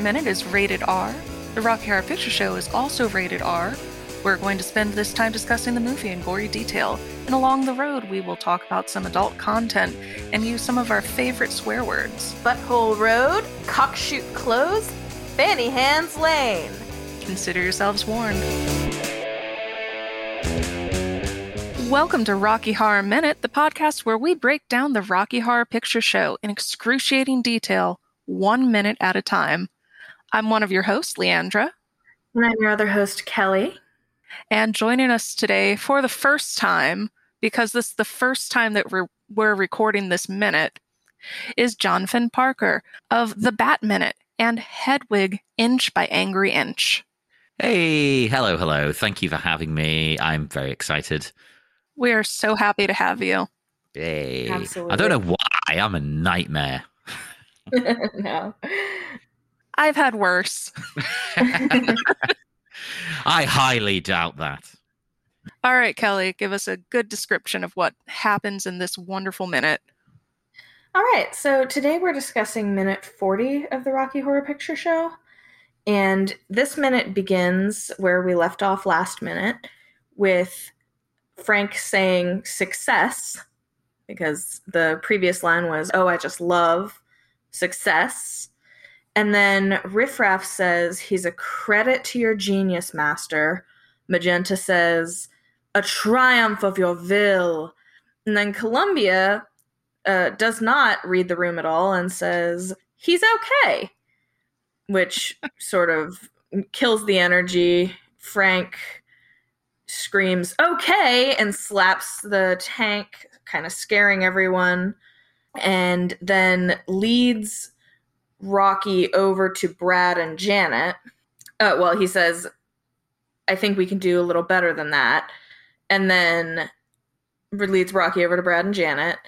Minute is rated R. The Rocky Horror Picture Show is also rated R. We're going to spend this time discussing the movie in gory detail, and along the road, we will talk about some adult content and use some of our favorite swear words. Butthole Road, Cockshoot Close, Fanny Hands Lane. Consider yourselves warned. Welcome to Rocky Horror Minute, the podcast where we break down the Rocky Horror Picture Show in excruciating detail, one minute at a time. I'm one of your hosts, Leandra. And I'm your other host, Kelly. And joining us today for the first time, because this is the first time that we're, we're recording this minute, is Jonathan Parker of The Bat Minute and Hedwig Inch by Angry Inch. Hey, hello, hello. Thank you for having me. I'm very excited. We are so happy to have you. Yay. Absolutely. I don't know why. I'm a nightmare. no. I've had worse. I highly doubt that. All right, Kelly, give us a good description of what happens in this wonderful minute. All right, so today we're discussing minute 40 of the Rocky Horror Picture Show. And this minute begins where we left off last minute with Frank saying success, because the previous line was, Oh, I just love success. And then Riffraff says, He's a credit to your genius, master. Magenta says, A triumph of your will. And then Columbia uh, does not read the room at all and says, He's okay, which sort of kills the energy. Frank screams, Okay, and slaps the tank, kind of scaring everyone, and then leads Rocky over to Brad and Janet. Uh, well, he says, I think we can do a little better than that. And then leads Rocky over to Brad and Janet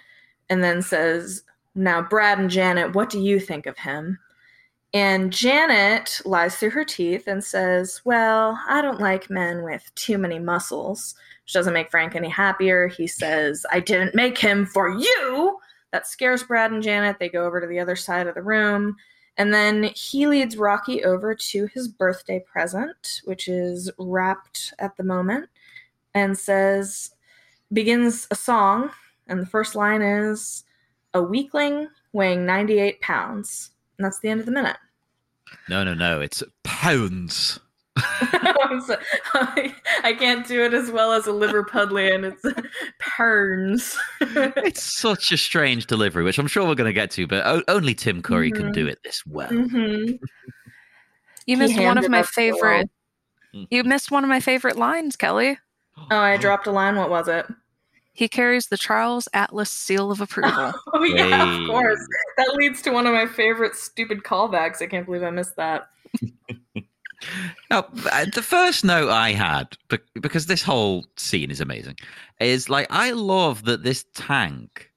and then says, Now, Brad and Janet, what do you think of him? And Janet lies through her teeth and says, Well, I don't like men with too many muscles, which doesn't make Frank any happier. He says, I didn't make him for you. That scares Brad and Janet. They go over to the other side of the room. And then he leads Rocky over to his birthday present, which is wrapped at the moment, and says, begins a song. And the first line is, A weakling weighing 98 pounds. And that's the end of the minute. No, no, no. It's pounds. I'm so- I can't do it as well as a Liverpudlian. It's perns. It's such a strange delivery, which I'm sure we're going to get to, but o- only Tim Curry can do it this well. Mhm. You He missed one of my us the favorite. You missed one of my favorite lines, Kelly. Oh, I dropped a line. What was it? He carries the Charles Atlas seal of approval. Oh, yeah, Hey. of course. That leads to one of my favorite stupid callbacks. I can't believe I missed that. Now, the first note I had, because this whole scene is amazing, is like I love that this tank.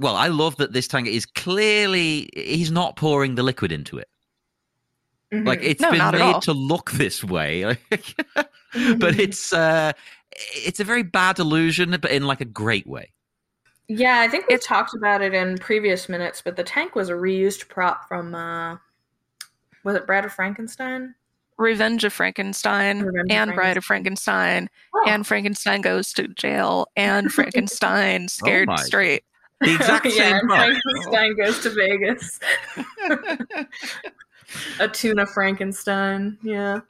Well, I love that this tank is clearly he's not pouring the liquid into it. Mhm. Like it's No, been not at all. made to look this way, but it's uh, it's a very bad illusion, but in like a great way. yeah, I think we talked about it in previous minutes, but the tank was a reused prop from, uh, was it Brad of Frankenstein? Revenge of Frankenstein Revenge of and Bride of Frankenstein Oh. and Frankenstein goes to jail and Frankenstein oh scared my straight. The exact same and prop. Frankenstein goes to Vegas. a tuna Frankenstein. Yeah.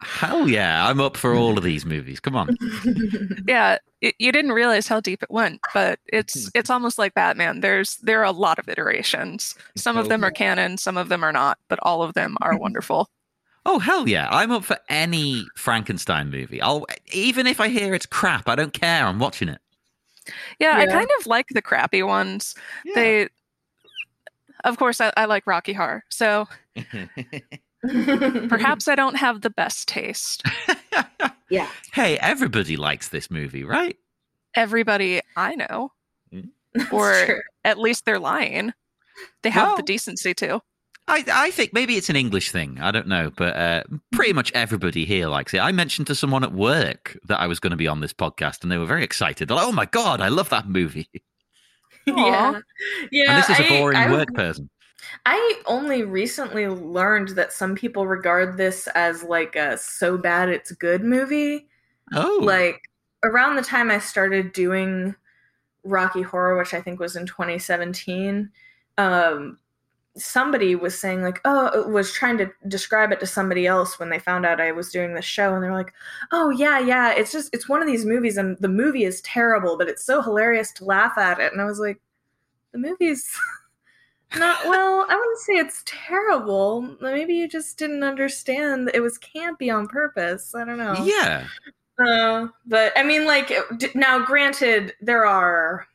Hell yeah, I'm up for all of these movies. Come on. Yeah, it, you didn't realize how deep it went, but it's hmm. it's almost like Batman. There's there are a lot of iterations. Some of them are canon, some of them are not, but all of them are wonderful. Oh hell yeah, I'm up for any Frankenstein movie. I'll even if I hear it's crap, I don't care. I'm watching it. Yeah, I kind of like the crappy ones. They, of course, I, I like Rocky Horror, so perhaps I don't have the best taste. yeah. hey, everybody likes this movie, right? Everybody I know, mm-hmm. That's Or- true. at least they're lying. They have the decency to. I, I think maybe it's an English thing. I don't know, but uh, pretty much everybody here likes it. I mentioned to someone at work that I was going to be on this podcast, and they were very excited. They're like, "Oh my god, I love that movie!" yeah. Yeah. and this is a I- boring I, work person. I only recently learned that some people regard this as like a so bad it's good movie. Oh, Like around the time I started doing Rocky Horror, which I think was in 2017, um, somebody was saying like, oh, was trying to describe it to somebody else when they found out I was doing the show, and they're like, oh yeah, yeah, it's just it's one of these movies, and the movie is terrible, but it's so hilarious to laugh at it, and I was like, the movie's. Not well, I wouldn't say it's terrible. Maybe you just didn't understand it was campy on purpose. I don't know. yeah. Uh, but I mean, like now, granted, there are,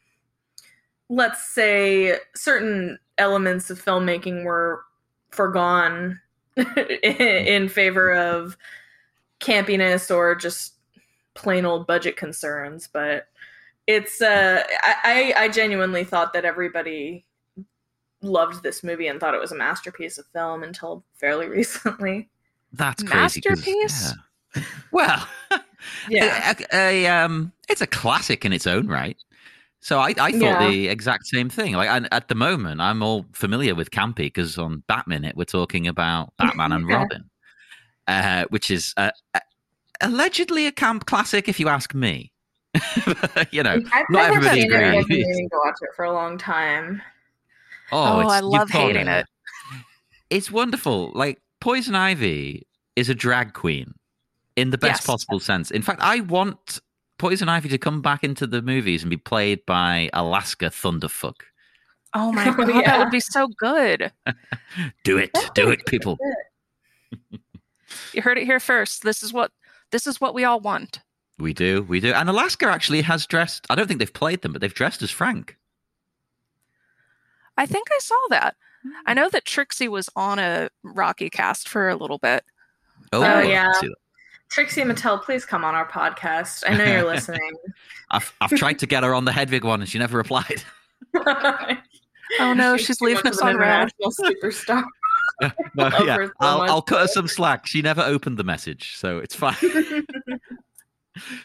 let's say, certain elements of filmmaking were forgone in favor of campiness or just plain old budget concerns. But it's, uh, I, I I genuinely thought that everybody loved this movie and thought it was a masterpiece of film until fairly recently. That's crazy. 'cause- Masterpiece? yeah. Well, Yeah. a, a- um, it's a classic in its own right. So I, I thought Yeah. the exact same thing. Like and at the moment, I'm all familiar with campy because on Batman, it we're talking about Batman and Robin, uh, which is uh, uh, allegedly a camp classic, if you ask me. you know, I've not everybody seen it. I've been agrees. to watch it for a long time. Oh, it's- I love got hating it. It's wonderful. Like Poison Ivy is a drag queen in the best Yes. possible sense. In fact, I want Poison Ivy to come back into the movies and be played by Alaska Thunderfuck. Oh my Oh, god, yeah. that would be so good. Do it, That do it, people. good. You heard it here first. This is what this is what we all want. We do, we do. And Alaska actually has dressed. I don't think they've played them, but they've dressed as Frank. I think I saw that. I know that Trixie was on a Rocky cast for a little bit. Oh, I yeah. See that. Trixie Mattel, please come on our podcast. I know you're listening. I've I've tried to get her on the Hedwig one, and she never replied. Oh no, she's too leaving us on red. superstar. No, Love yeah, so I'll. I'll cut her some slack. She never opened the message, so it's fine.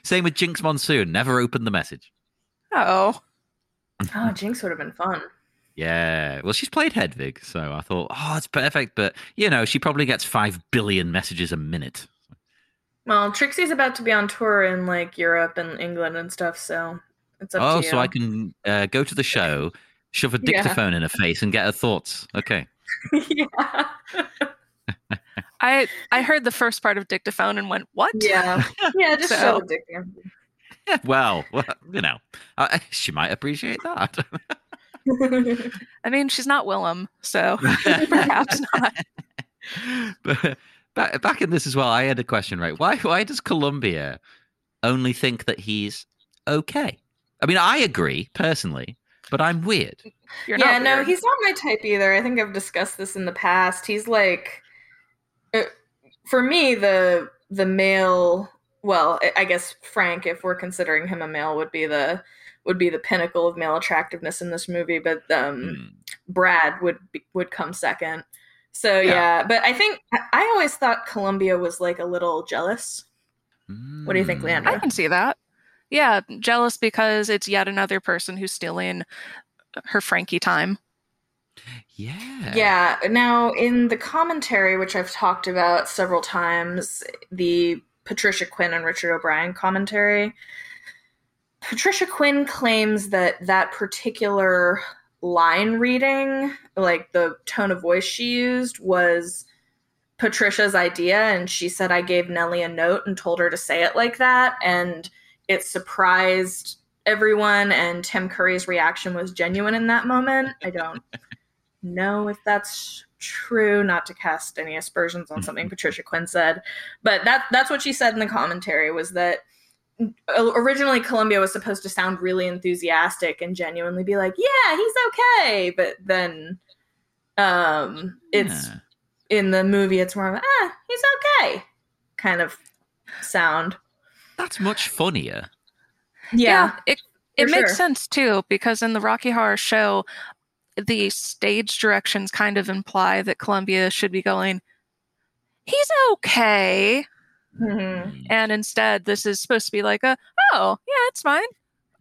Same with Jinkx Monsoon. Never opened the message. Oh, oh, Jinkx would have been fun. Yeah. Well, she's played Hedwig, so I thought, oh, it's perfect. But, you know, she probably gets 5 billion messages a minute. Well, Trixie's about to be on tour in like Europe and England and stuff, so it's up Oh, to you. so I can uh, go to the show, shove a Yeah. dictaphone in her face, and get her thoughts. Okay. yeah. I I heard the first part of dictaphone and went, "What?" Yeah. Yeah, just So- show the dictaphone. Well, well you know, uh, she might appreciate that. I mean, she's not Willam, so perhaps not. but back, back in this as well, I had a question, right? Why why does Columbia only think that he's okay? I mean, I agree personally, but I'm weird. You're yeah, not no, weird. he's not my type either. I think I've discussed this in the past. He's like, uh, for me, the the male. Well, I- I guess Frank, if we're considering him a male, would be the would be the pinnacle of male attractiveness in this movie. But um, Hmm. Brad would be, would come second. So Yeah. yeah. but I think I- I always thought Columbia was like a little jealous. What do you think, Hmm. Leandra? I can see that. Yeah, jealous because it's yet another person who's stealing her Frankie time. Yeah. Yeah. Now, in the commentary, which I've talked about several times, the Patricia Quinn and Richard O'Brien commentary, Patricia Quinn claims that that particular line reading, like the tone of voice she used, was Patricia's idea. And she said, I gave Nellie a note and told her to say it like that. And it surprised everyone. And Tim Curry's reaction was genuine in that moment. I don't know if that's true not to cast any aspersions on something patricia quinn said but that that's what she said in the commentary was that originally columbia was supposed to sound really enthusiastic and genuinely be like yeah he's okay but then um it's Yeah. in the movie it's more of a, ah he's okay kind of sound That's much funnier. yeah, it it for makes sure. sense too because in the Rocky Horror Show, the stage directions kind of imply that Columbia should be going. He's okay, Mhm. and instead, this is supposed to be like a, oh yeah, it's fine.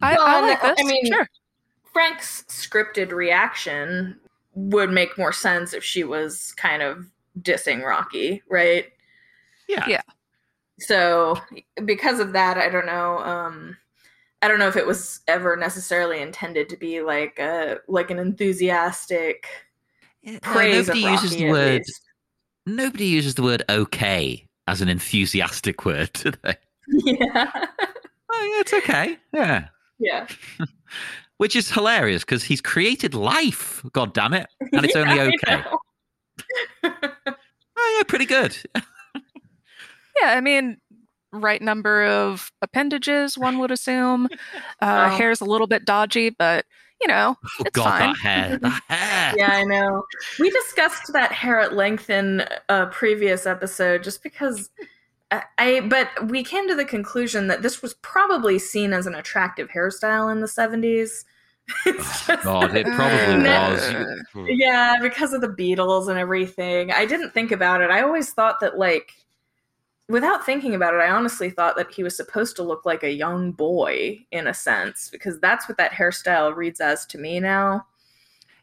I, Well, I like this. I mean, sure. Frank's scripted reaction would make more sense if she was kind of dissing Rocky, right? Yeah. Yeah. So because of that, I don't know. Um, I don't know if it was ever necessarily intended to be like a like an enthusiastic No, praise nobody of Rocky. uses the word. least. Nobody uses the word "okay" as an enthusiastic word, do they? Yeah, Oh yeah, it's okay. Yeah. yeah. Which is hilarious because he's created life. God damn it! And it's only Yeah, I okay. Oh yeah, pretty good. Yeah, I mean, right number of appendages, one would assume. Uh, Oh. Hair's a little bit dodgy, but you know, Oh It's God, fine. that hair, that hair. yeah, I know. We discussed that hair at length in a previous episode, just because. I, I but we came to the conclusion that this was probably seen as an attractive hairstyle in the seventies. Oh, God, it probably was. Yeah, because of the Beatles and everything. I didn't think about it. I always thought that, like, without thinking about it, I honestly thought that he was supposed to look like a young boy in a sense, because that's what that hairstyle reads as to me now.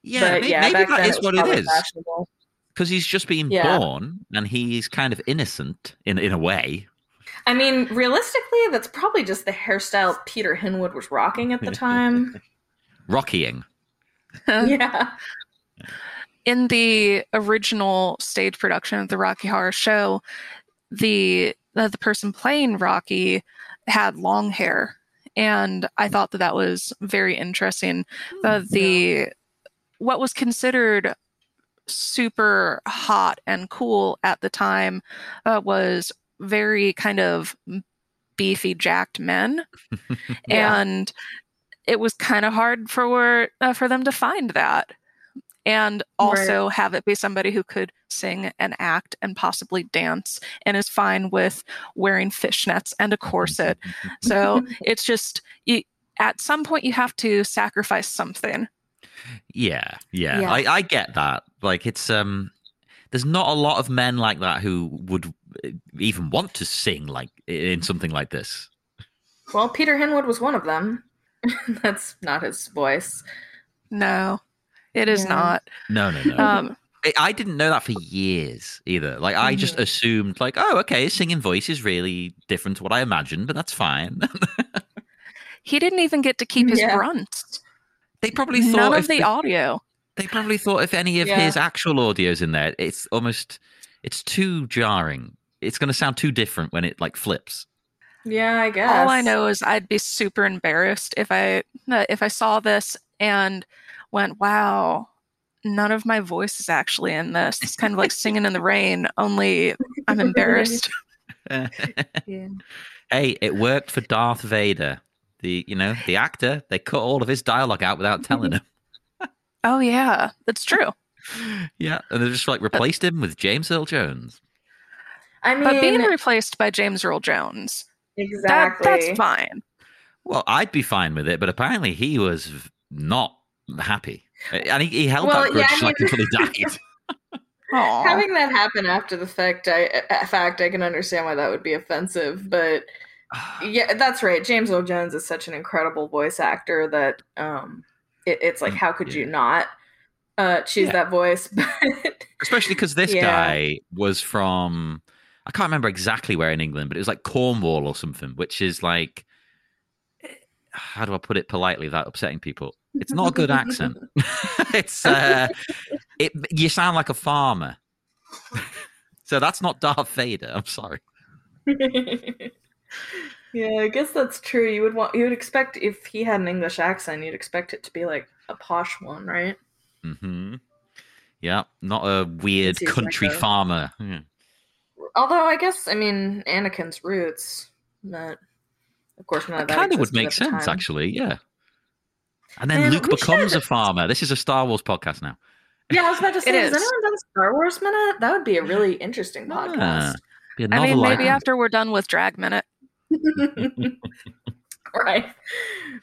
Yeah, but may- yeah, maybe back that then is it what it probably is. fashionable. Because he's just been Yeah. born and he's kind of innocent in in a way. I mean, realistically, that's probably just the hairstyle Peter Hinwood was rocking at the time. Rockying. yeah. in the original stage production of the Rocky Horror Show, the uh, the person playing Rocky had long hair, and I thought that that was very interesting. Uh, the what was considered super hot and cool at the time uh, was very kind of beefy, jacked men, Yeah. and it was kind of hard for uh, for them to find that and also have it be somebody who could sing and act and possibly dance and is fine with wearing fishnets and a corset. So it's just you, at some point you have to sacrifice something. Yeah, yeah, Yeah. I, I get that. Like, it's um, there's not a lot of men like that who would uh, even want to sing like in something like this. Well, Peter Hinwood was one of them. that's not his voice. No, it is Yeah. not. No, no, no. Um, I- I didn't know that for years either. Like, I just Mhm. assumed, like, oh, okay, his singing voice is really different to what I imagined, but that's fine. he didn't even get to keep his Yeah. grunts. they probably thought None of the they- audio. They probably thought if any of Yeah. his actual audio's in there, it's almost it's too jarring. It's going to sound too different when it like flips. Yeah, I guess. All I know is I'd be super embarrassed if I uh, if I saw this and went, "Wow, none of my voice is actually in this." It's kind of like singing in the rain, only I'm embarrassed. Yeah. hey, it worked for Darth Vader. The you know the actor they cut all of his dialogue out without telling him. oh yeah, that's true. yeah, and they just like replaced him with James Earl Jones. I mean, But being replaced by James Earl Jones, that, exactly. that's fine. Well, I'd be fine with it, but apparently he was not happy, and he, he held Well, that grudge yeah, I like until he died. Having that happen after the fact, I uh, fact I can understand why that would be offensive, but yeah, that's right. James Earl Jones is such an incredible voice actor that um, it, it's like, Mm, how could you not uh, choose Yeah. that voice? But Especially because this Yeah. guy was from I can't remember exactly where in England, but it was like Cornwall or something, which is like how do I put it politely without upsetting people? It's not a good accent. it's uh it you sound like a farmer. so that's not Darth Vader. I'm sorry. yeah, I guess that's true. You would want you would expect if he had an English accent, you'd expect it to be like a posh one, right? hmm Yeah, not a weird Seems like country a- farmer. Yeah. Although I guess I mean Anakin's roots, but of course none That of that kind of would make sense, actually. Yeah. And then Man, Luke becomes should- a farmer. This is a Star Wars podcast now. Yeah, I was about to say, has is. anyone done Star Wars Minute? That would be a really interesting podcast. Be a I mean, novel like maybe after we're done with Drag Minute. right.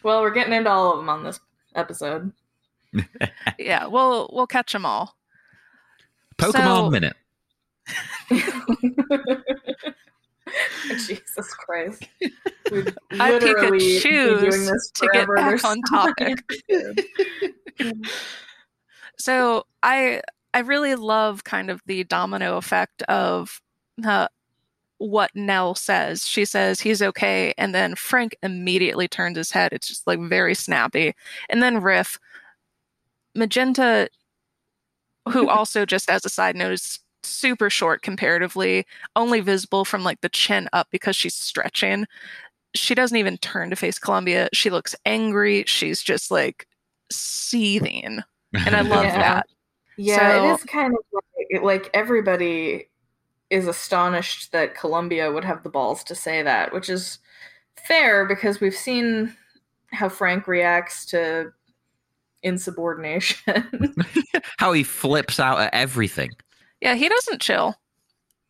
Well, we're getting into all of them on this episode. Yeah, we'll we'll catch them all. Pokemon So- Minute. Jesus Christ. We'd I literally doing this to get back on topic. So I I really love kind of the domino effect of uh, what Nell says. She says he's okay, and then Frank immediately turns his head. It's just like very snappy, and then Riff Magenta, who also just as a side note is super short comparatively, only visible from like the chin up because she's stretching. She doesn't even turn to face Columbia. She looks angry. She's just like seething. And I love Yeah. that. Yeah, So- it is kind of like, like everybody is astonished that Columbia would have the balls to say that, which is fair because we've seen how Frank reacts to insubordination. How he flips out at everything. Yeah, he doesn't chill.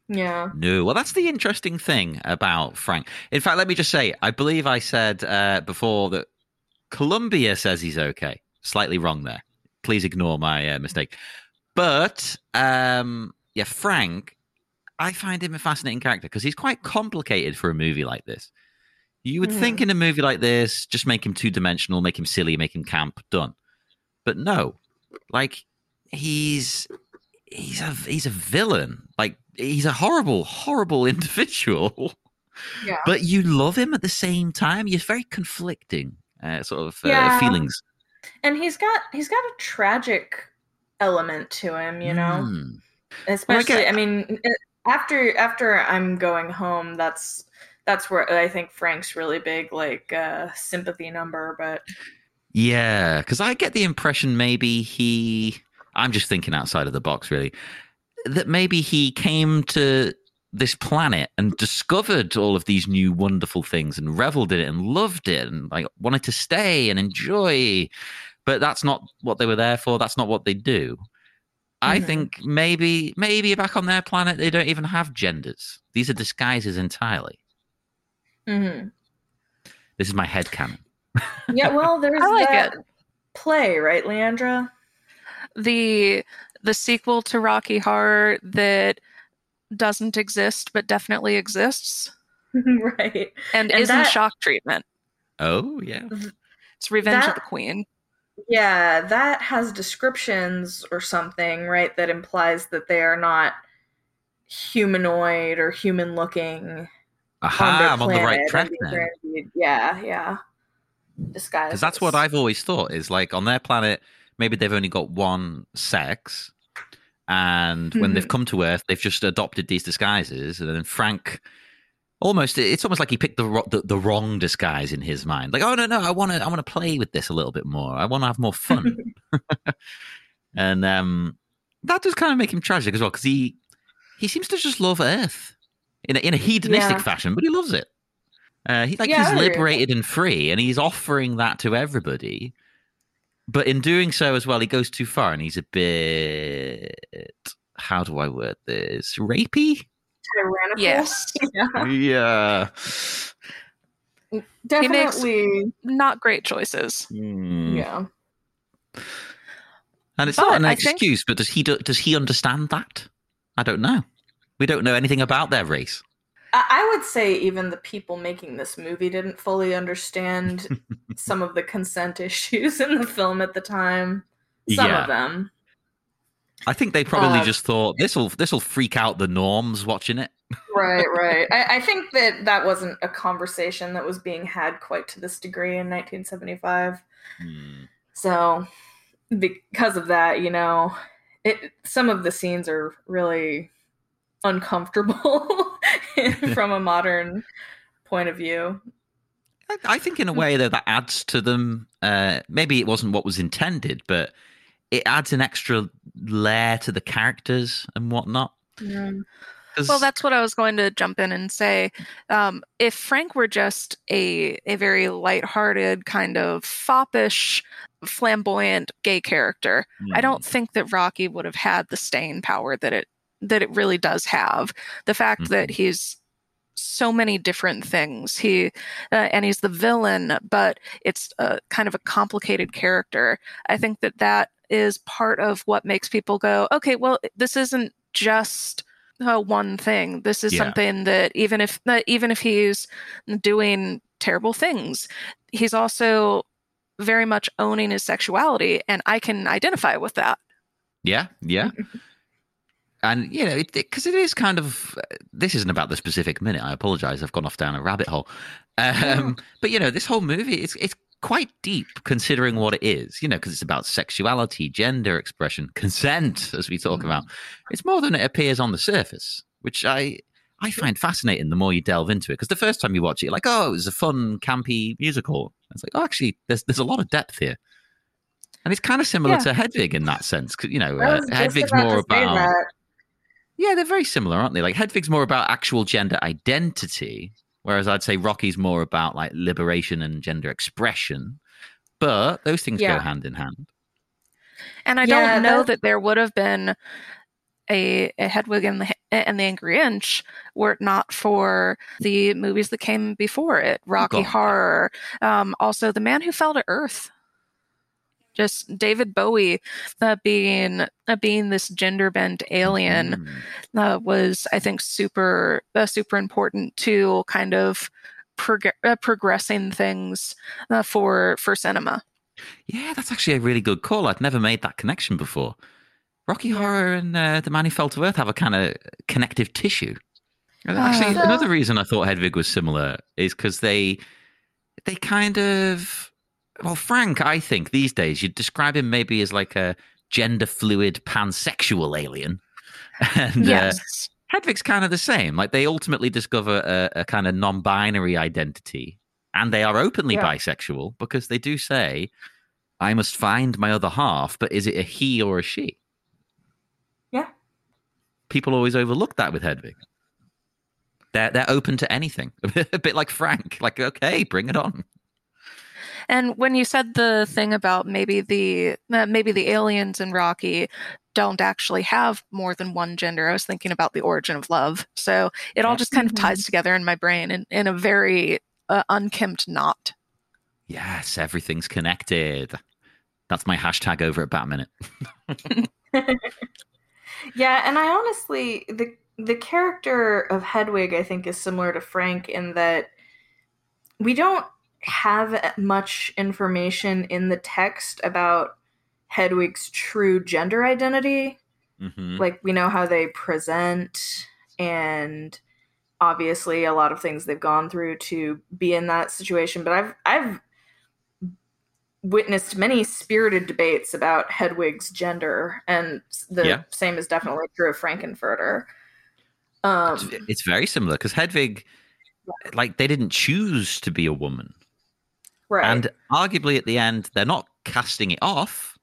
yeah. No, well, that's the interesting thing about Frank. In fact, let me just say, I believe I said uh, before that Columbia says he's okay. Slightly wrong there. Please ignore my uh, mistake. But um, yeah, Frank, I find him a fascinating character because he's quite complicated for a movie like this. You would Mhm. think in a movie like this, just make him two dimensional, make him silly, make him camp, done. But no, like he's he's a he's a villain. Like he's a horrible, horrible individual. Yeah. But you love him at the same time. You're very conflicting uh, sort of uh, Yeah. feelings. And he's got he's got a tragic element to him, you know. Mm. especially get- i mean after after i'm going home that's that's where i think frank's really big like uh sympathy number but Yeah, because I get the impression maybe he. I'm just thinking outside of the box, really. That maybe he came to this planet and discovered all of these new wonderful things and reveled in it and loved it and like wanted to stay and enjoy. But that's not what they were there for. That's not what they do. I Mhm. think maybe maybe back on their planet they don't even have genders. These are disguises entirely. mhm. This is my head canon. yeah well there's like that play right leandra The the sequel to Rocky Horror that doesn't exist but definitely exists right and, And isn't that- shock treatment. Oh yeah. It's Revenge of the Queen. yeah that has descriptions or something right that implies that they are not humanoid or human looking Aha, I'm on the right track then. yeah yeah disguise Because that's what I've always thought is like on their planet, maybe they've only got one sex, and when they've Mhm. come to Earth, they've just adopted these disguises, and then Frank. Almost, it's almost like he picked the, the the wrong disguise in his mind. Like, oh no, no, I want to, I want to play with this a little bit more. I want to have more fun, and um, that does kind of make him tragic as well because he he seems to just love Earth in a, in a hedonistic Yeah. fashion, but he loves it. Uh, he like Yeah, he's agree with that. liberated and free, and he's offering that to everybody. But in doing so as well, he goes too far, and he's a bit. How do I word this? Rapey? tyrannical Yes. yeah. Yeah. definitely Not great choices. Hmm. yeah And it's But not an I think- excuse, but does he do, does he understand that? I don't know. We don't know anything about their race. I would say even the people making this movie didn't fully understand some of the consent issues in the film at the time. Some Yeah. of them. I think they probably Uh, just thought this will this will freak out the norms watching it. Right, right. I, I think that that wasn't a conversation that was being had quite to this degree in 1975. Hmm. So, because of that, you know, it some of the scenes are really uncomfortable from a modern point of view. I, I think in a way though that adds to them. Uh, maybe it wasn't what was intended, but it adds an extra layer to the characters and whatnot. 'Cause- Well, that's what I was going to jump in and say. Um, if Frank were just a a very lighthearted, kind of foppish, flamboyant gay character, I Hmm. don't think that Rocky would have had the staying power that it that it really does have. The fact that he's so many different things. He uh, and he's the villain, but it's a kind of a complicated character. I think that that is part of what makes people go, okay, well, this isn't just uh, one thing. This is Yeah. something that even if that even if he's doing terrible things, he's also very much owning his sexuality, and I can identify with that. Yeah, yeah. and you know, because it, it, it is kind of this isn't about the specific minute. I apologize. I've gone off down a rabbit hole. Um, but you know, this whole movie it's it's quite deep considering what it is. You know, because it's about sexuality, gender expression, consent, as we talk mm. about. It's more than it appears on the surface, which I I find fascinating the more you delve into it. Because the first time you watch it, you're like, oh, it was a fun, campy musical. It's like, oh, actually, there's there's a lot of depth here. And it's kind of similar yeah. to Hedwig in that sense. You know, uh, Hedwig's more about. That. Yeah, they're very similar, aren't they? Like Hedwig's more about actual gender identity, whereas I'd say Rocky's more about like liberation and gender expression. But those things yeah. go hand in hand. And I yeah, don't know that's... that there would have been a, a Hedwig and the and the Angry Inch were it not for the movies that came before it, Rocky God. Horror, um, also The Man Who Fell to Earth. Just David Bowie uh, being uh, being this gender bent alien mm. uh, was, I think, super uh, super important to kind of prog- uh, progressing things uh, for for cinema. Yeah, that's actually a really good call. I'd never made that connection before. Rocky Horror and uh, The Man Who Fell to Earth have a kind of connective tissue. Actually, so... another reason I thought Hedwig was similar is because they they kind of well, Frank. I think these days you'd describe him maybe as like a gender fluid pansexual alien, and uh, yes. uh, Hedwig's kind of the same. Like they ultimately discover a, a kind of non-binary identity, and they are openly yeah. bisexual because they do say, "I must find my other half," but is it a he or a she? Yeah. People always overlook that with Hedwig. They're they're open to anything, a bit like Frank. Like, okay, bring it on. And when you said the thing about maybe the uh, maybe the aliens in Rocky don't actually have more than one gender, I was thinking about the origin of love. So it all just kind of ties mm-hmm. together in my brain in, in a very uh, unkempt knot. Yes, everything's connected. That's my hashtag over at Batminute. Yeah, and I honestly the the character of Hedwig I think is similar to Frank in that we don't have much information in the text about Hedwig's true gender identity. Mm-hmm. Like we know how they present and obviously a lot of things they've gone through to be in that situation, but I've I've witnessed many spirited debates about Hedwig's gender, and the yeah. same is definitely true of Frank-N-Furter. Um, it's, it's very similar because Hedwig, like, they didn't choose to be a woman, right? And arguably, at the end, they're not casting it off,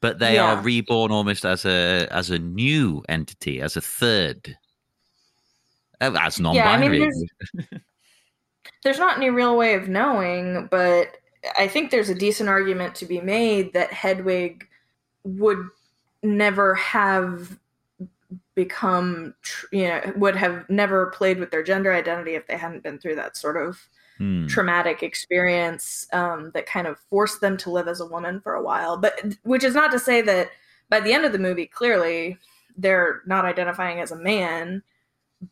but they yeah. are reborn almost as a as a new entity, as a third, uh, as non-binary. Yeah, I mean, there's, there's not any real way of knowing, but I think there's a decent argument to be made that Hedwig would never have become, you know, would have never played with their gender identity if they hadn't been through that sort of hmm. traumatic experience um, that kind of forced them to live as a woman for a while. But which is not to say that by the end of the movie, clearly they're not identifying as a man.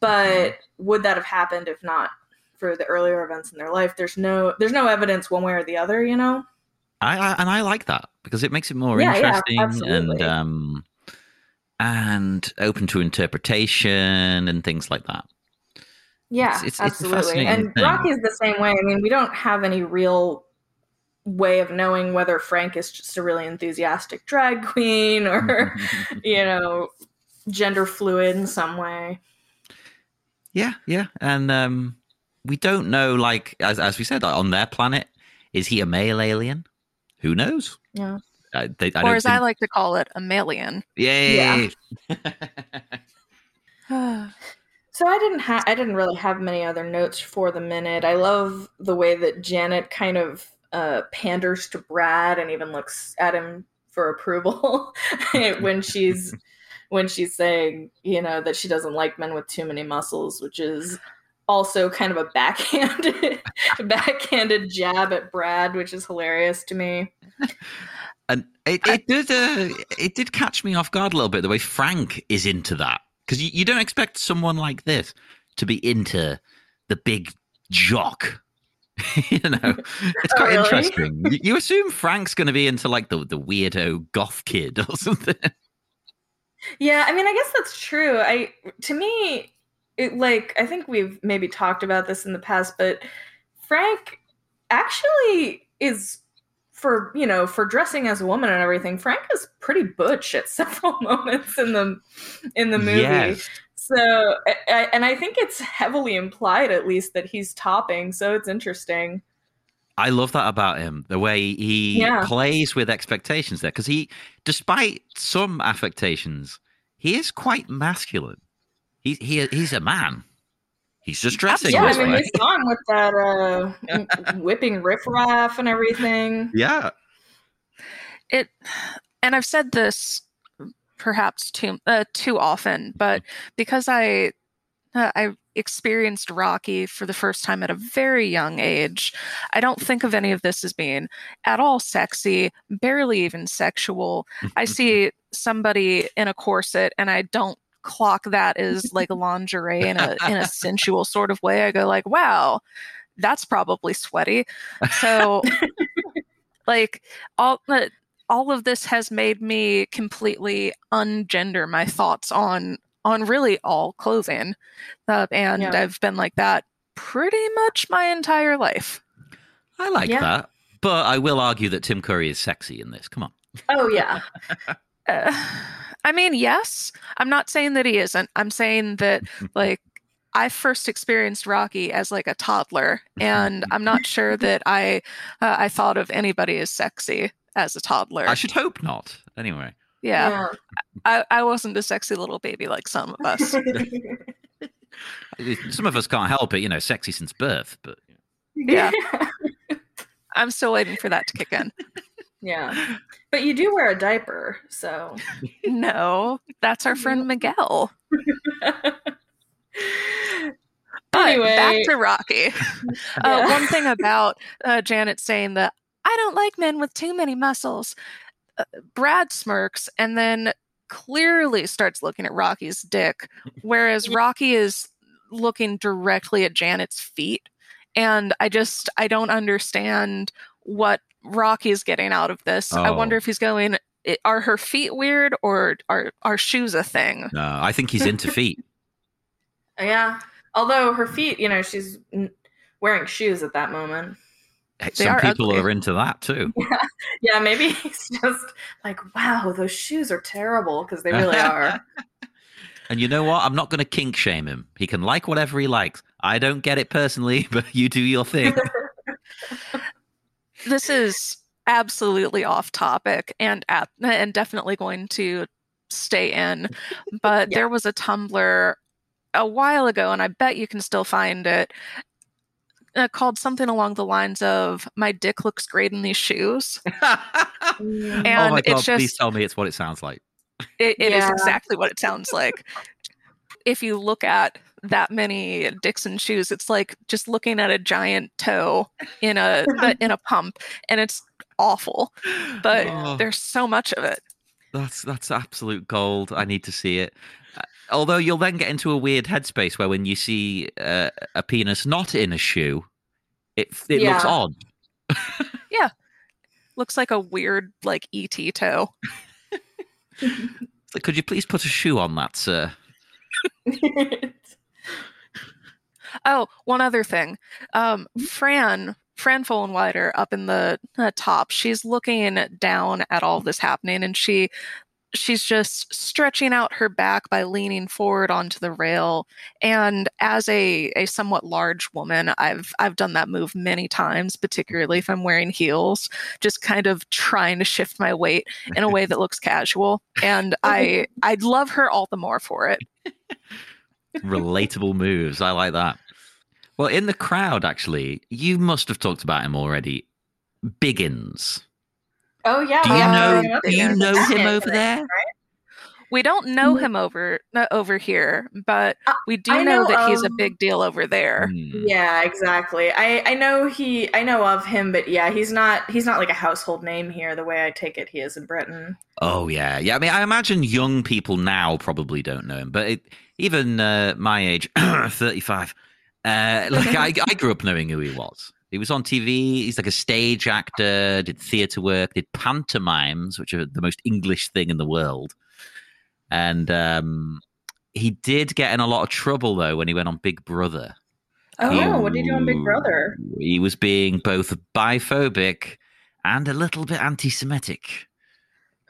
But hmm. would that have happened if not for the earlier events in their life. There's no there's no evidence one way or the other, you know. I, I and I like that because it makes it more yeah, interesting yeah, and um and open to interpretation and things like that. Yeah, it's, it's, absolutely. It's and thing. Rocky's the same way. I mean, we don't have any real way of knowing whether Frank is just a really enthusiastic drag queen or, you know, gender fluid in some way. Yeah, yeah. And um we don't know, like as as we said, on their planet, is he a male alien? Who knows? Yeah. I, they, I or as think... I like to call it, a malian. Yay! Yeah. so I didn't have I didn't really have many other notes for the minute. I love the way that Janet kind of uh, panders to Brad and even looks at him for approval when she's when she's saying, you know, that she doesn't like men with too many muscles, which is also kind of a backhanded backhanded jab at Brad, which is hilarious to me. And it, it did uh, it did catch me off guard a little bit the way Frank is into that because you, you don't expect someone like this to be into the big jock. you know, it's oh, quite oh, really? interesting. You, you, assume Frank's going to be into like the the weirdo goth kid or something. Yeah, I mean, I guess that's true. I to me, it like I think we've maybe talked about this in the past, but Frank actually is for you know for dressing as a woman and everything. Frank is pretty butch at several moments in the in the movie. Yes. So, and I think it's heavily implied, at least, that he's topping. So it's interesting. I love that about him, the way he Yeah. plays with expectations there. Because he, despite some affectations, he is quite masculine. He, he he's a man. He's just dressing yeah, this I mean, way. his song with that uh, whipping riffraff and everything. Yeah. it and i've said this perhaps too uh, too often but because i uh, i experienced rocky for the first time at a very young age i don't think of any of this as being at all sexy barely even sexual i see somebody in a corset and i don't clock that as like lingerie in a in a sensual sort of way i go like wow that's probably sweaty so like all uh, all of this has made me completely ungender my thoughts on on really all clothing uh, and Yeah. i've been like that pretty much my entire life I like Yeah. that. But I will argue that Tim Curry is sexy in this. Come on. Oh yeah, uh, i mean yes i'm not saying that he isn't i'm saying that like i first experienced rocky as like a toddler and i'm not sure that i uh, i thought of anybody as sexy as a toddler I should hope not. Anyway. yeah, I, I wasn't a sexy little baby like some of us Some of us can't help it, you know, sexy since birth, but Yeah. I'm still waiting for that to kick in. Yeah. But you do wear a diaper, so. No, that's our friend Miguel. But Anyway. back to Rocky. Uh, Yeah. one thing about uh, Janet saying that I don't like men with too many muscles. Uh, Brad smirks and then clearly starts looking at Rocky's dick, whereas Rocky is looking directly at Janet's feet. And I just I don't understand what Rocky's getting out of this. I Oh. wonder if he's going. Are her feet weird or are are shoes a thing? no, I think he's into feet. Yeah. Although her feet, you know, she's wearing shoes at that moment. Heck, They Some are people ugly. are into that too. Yeah, maybe he's just like, wow, those shoes are terrible because they really are. And you know what? I'm not going to kink shame him. He can like whatever he likes. I don't get it personally, but you do your thing. This is absolutely off topic and at, and definitely going to stay in but Yeah. there was a tumblr a while ago and i bet you can still find it uh, called something along the lines of my dick looks great in these shoes. And oh my it's god! Please tell me it's what it sounds like. it, it is Yeah. exactly what it sounds like if you look at that many dixon shoes it's like just looking at a giant toe in a in a pump and it's awful but Oh. there's so much of it That's that's absolute gold. I need to see it. Uh, Although you'll then get into a weird headspace where when you see uh, a penis not in a shoe, it it looks odd. Yeah. looks like a weird like ET toe. Could you please put a shoe on that, sir? Oh, one other thing. Um, Fran Fran Fullenwider up in the uh, top. She's looking down at all this happening, and she she's just stretching out her back by leaning forward onto the rail. And as a a somewhat large woman, I've I've done that move many times, particularly if I'm wearing heels, just kind of trying to shift my weight in a way that looks casual. And I I'd love her all the more for it. Relatable moves. I like that. Well, in the crowd, actually, you must have talked about him already. Biggins. oh yeah. Do you well, know? Do you know him over there? We don't know Mhm. him over uh, over here, but we do know, know that he's a big deal over there. Hmm. Yeah, exactly. I I know he I know of him, but yeah, he's not he's not like a household name here the way I take it he is in Britain. Oh yeah, yeah. I mean, I imagine young people now probably don't know him, but it, even uh, my age, thirty-five, uh, like I, I grew up knowing who he was. He was on TV. He's like a stage actor. Did theatre work. Did pantomimes, which are the most English thing in the world. and um, he did get in a lot of trouble though when he went on Big Brother. Oh He- what did he do on Big Brother? He was being both biphobic and a little bit anti-Semitic.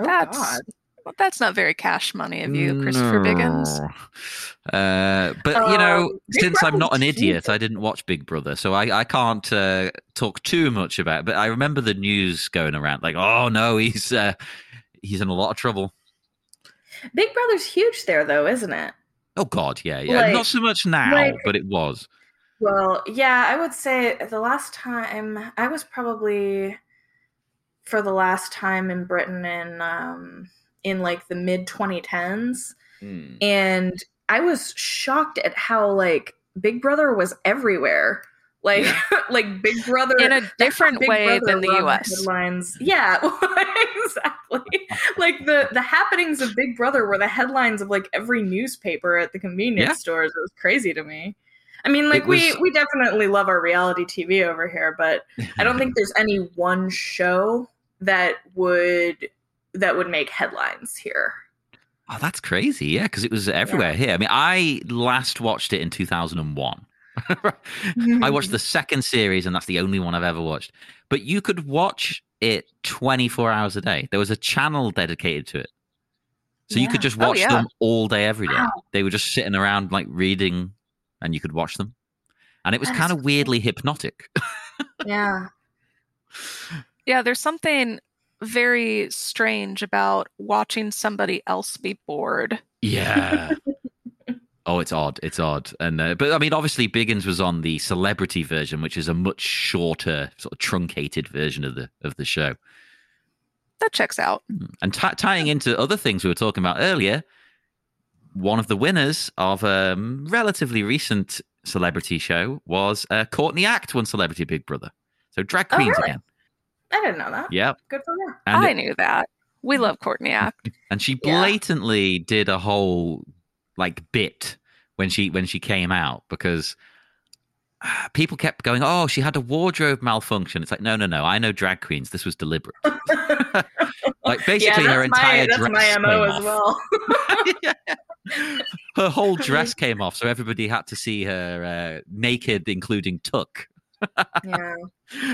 Oh That's God. Well, that's not very cash money of you, Christopher Biggins. Uh, but you know, Um, Big since I'm not an idiot, cute. I didn't watch Big Brother, so I, I can't uh, talk too much about. it. But I remember the news going around, like, "Oh no, he's uh, he's in a lot of trouble." Big Brother's huge there, though, isn't it? Oh God, yeah, yeah. Like- not so much now, like- but it was. Well, yeah, I would say the last time I was probably for the last time in Britain in um in like the mid 2010s hmm. and I was shocked at how like Big Brother was everywhere. Like like Big Brother In a different way than the US. Headlines. Yeah, exactly. Like the the happenings of Big Brother were the headlines of like every newspaper at the convenience Yeah. stores. It was crazy to me. I mean, like was- we we definitely love our reality TV over here, but I don't think there's any one show that would that would make headlines here. Oh, that's crazy. Yeah, because it was everywhere here. I mean, I last watched it in 2001. I watched mm-hmm. the second series, and that's the only one I've ever watched. But you could watch it 24 hours a day. There was a channel dedicated to it. So you could Yeah. just Oh, watch yeah. them all day, every day. Wow. They were just sitting around, like reading, and you could watch them. And it was kind of weirdly hypnotic. Yeah. Yeah, there's something very strange about watching somebody else be bored. Yeah. oh, it's odd. It's odd. And uh, but I mean, obviously, Biggins was on the celebrity version, which is a much shorter, sort of truncated version of the of the show. That checks out. And t- tying into other things we were talking about earlier, one of the winners of a relatively recent celebrity show was uh, Courtney Act won Celebrity Big Brother. So drag Oh, queens really? again. I didn't know that. Yep. Good for her. And, I knew that. We love Courtney Act. and she Yeah. blatantly did a whole like bit when she when she came out because uh, people kept going, "Oh, she had a wardrobe malfunction." It's like, no, no, no. I know drag queens. This was deliberate. Like basically, yeah, her entire my, that's dress my mo came as off. well. her whole dress came off, so everybody had to see her uh, naked, including tuck. Yeah.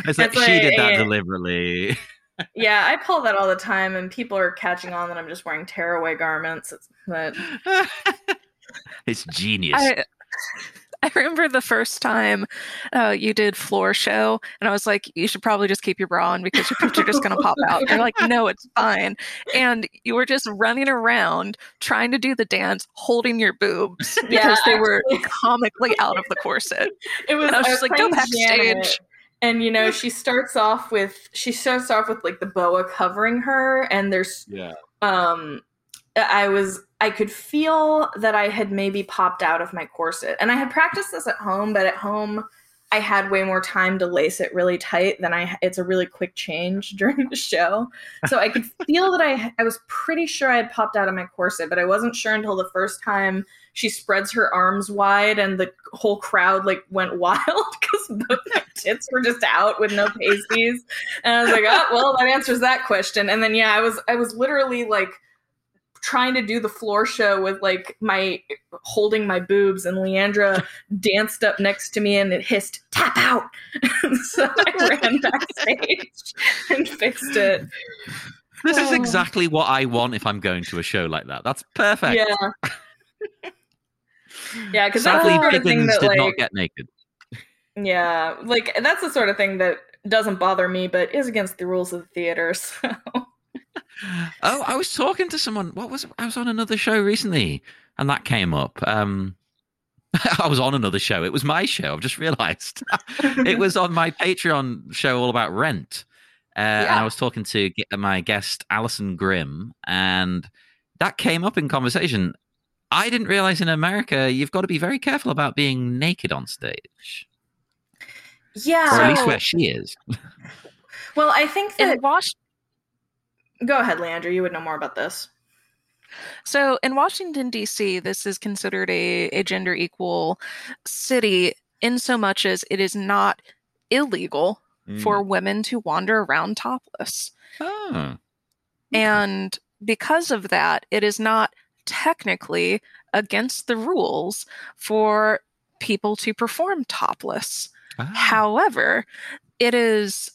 It's like That's she did that yeah. deliberately. yeah, I pull that all the time, and people are catching on that I'm just wearing tearaway garments. It's, but it's genius. I, I remember the first time uh, you did floor show, and I was like, "You should probably just keep your bra on because your boobs are just going to pop out." You're like, "No, it's fine," and you were just running around trying to do the dance, holding your boobs because Yeah, they were comically out of the corset. it was. And I was I just like, "Go playing Janet, backstage." And you know, she starts off with she starts off with like the boa covering her, and there's yeah. um I was I could feel that I had maybe popped out of my corset. And I had practiced this at home, but at home I had way more time to lace it really tight than I it's a really quick change during the show. So I could feel that I I was pretty sure I had popped out of my corset, but I wasn't sure until the first time she spreads her arms wide and the whole crowd like went wild because both my tits were just out with no pasties. And I was like, oh well that answers that question. And then yeah, I was I was literally like trying to do the floor show with like my holding my boobs and Leandra danced up next to me and it hissed tap out so I ran backstage and fixed it This is Oh. exactly what I want if I'm going to a show like that. That's perfect. yeah yeah because Sadly, the sort of thing that did like not get naked. yeah like that's the sort of thing that doesn't bother me but is against the rules of the theater so Oh, I was talking to someone. What was? I was on another show recently, and that came up. Um, I was on another show. It was my show. I've just realised it was on my Patreon show all about rent. Uh, And I was talking to my guest Alison Grimm, and that came up in conversation. I didn't realize in America you've got to be very careful about being naked on stage, yeah or at least where she is. well i think that In Wash- go ahead leandra you would know more about this So in Washington, D.C., this is considered a, a gender equal city in so much as it is not illegal Mm. for women to wander around topless. Oh. And because of that, it is not technically against the rules for people to perform topless. Ah. However, it is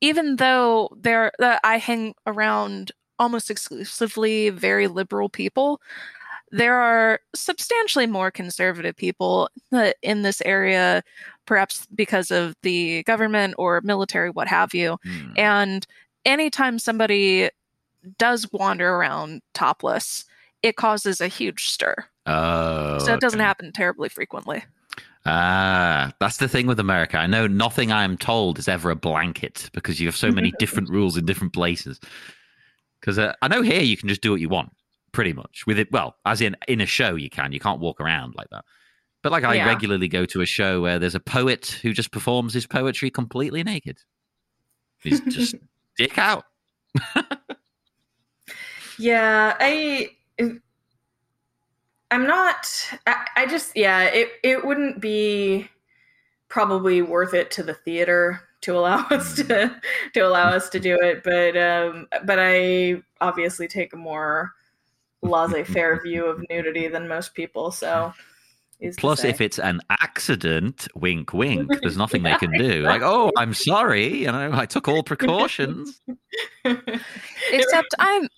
even though there uh, I hang around almost exclusively very liberal people, there are substantially more conservative people uh, in this area, perhaps because of the government or military, what have you. Hmm. And anytime somebody does wander around topless, it causes a huge stir. Oh, so it doesn't okay. happen terribly frequently. Ah, that's the thing with America. I know nothing I am told is ever a blanket because you have so many different rules in different places. Because uh, I know here you can just do what you want, pretty much. With it, well, as in in a show you can. You can't walk around like that. But like I Yeah. regularly go to a show where there's a poet who just performs his poetry completely naked. He's just dick out. Yeah, I I'm not I, I just yeah, it it wouldn't be probably worth it to the theater to allow us to to allow us to do it, but um but I obviously take a more laissez-faire view of nudity than most people, so Plus, if it's an accident, wink, wink, there's nothing they can do. Like, oh, I'm sorry, you know, I took all precautions. Except I'm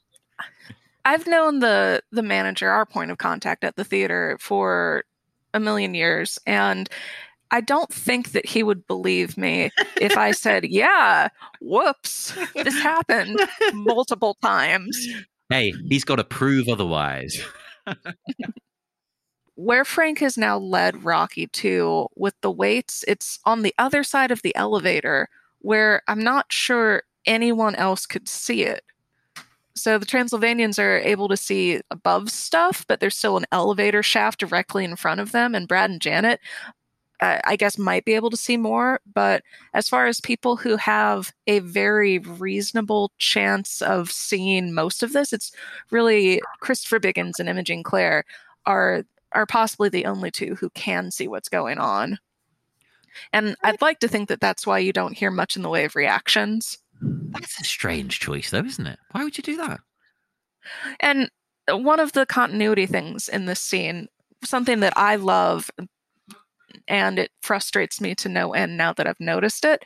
I've known the the manager, our point of contact at the theater for a million years and I don't think that he would believe me if I said, "Yeah, whoops, this happened multiple times." Hey, he's got to prove otherwise. Where Frank has now led Rocky to with the weights, it's on the other side of the elevator where I'm not sure anyone else could see it. So the Transylvanians are able to see above stuff, but there's still an elevator shaft directly in front of them. And Brad and Janet, uh, I guess, might be able to see more. But as far as people who have a very reasonable chance of seeing most of this, it's really Christopher Biggins and Imogen Claire are are possibly the only two who can see what's going on. And I'd like to think that that's why you don't hear much in the way of reactions. That's a strange choice, though, isn't it? Why would you do that? And one of the continuity things in this scene, something that I love and it frustrates me to no end now that I've noticed it,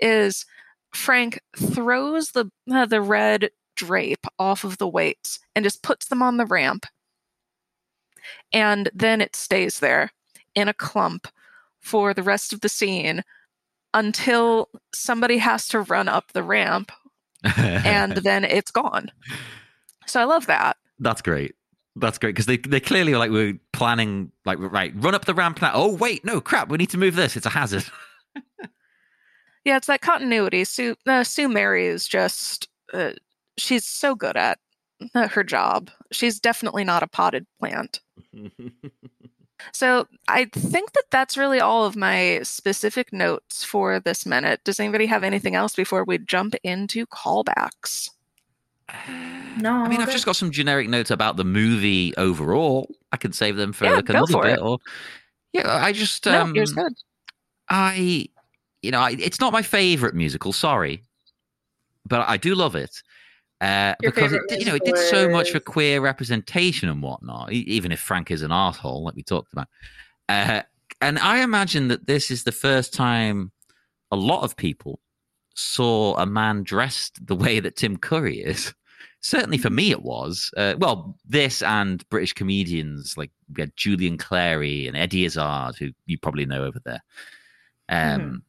is Frank throws the uh, the red drape off of the weights and just puts them on the ramp. And then it stays there in a clump for the rest of the scene until somebody has to run up the ramp and then it's gone. So I love that. that's great. That's great because they they clearly were like were planning like right run up the ramp now. Oh wait, no crap, we need to move this. It's a hazard. Yeah, it's that continuity. Sue uh, Sue Mary is just uh, she's so good at her job. She's definitely not a potted plant. So I think that that's really all of my specific notes for this minute. Does anybody have anything else before we jump into callbacks? No, I mean, I've good. just got some generic notes about the movie overall. I can save them for Yeah, like another for bit. it. Or yeah, I just no, um, yours good. I, you know, I, it's not my favorite musical. Sorry, but I do love it uh, because it, you know it did so much for queer representation and whatnot. Even if Frank is an asshole, like we talked about, uh, and I imagine that this is the first time a lot of people saw a man dressed the way that Tim Curry is. Certainly for me, it was. Uh, well, this and British comedians like we had Julian Clary and Eddie Izzard, who you probably know over there. Um,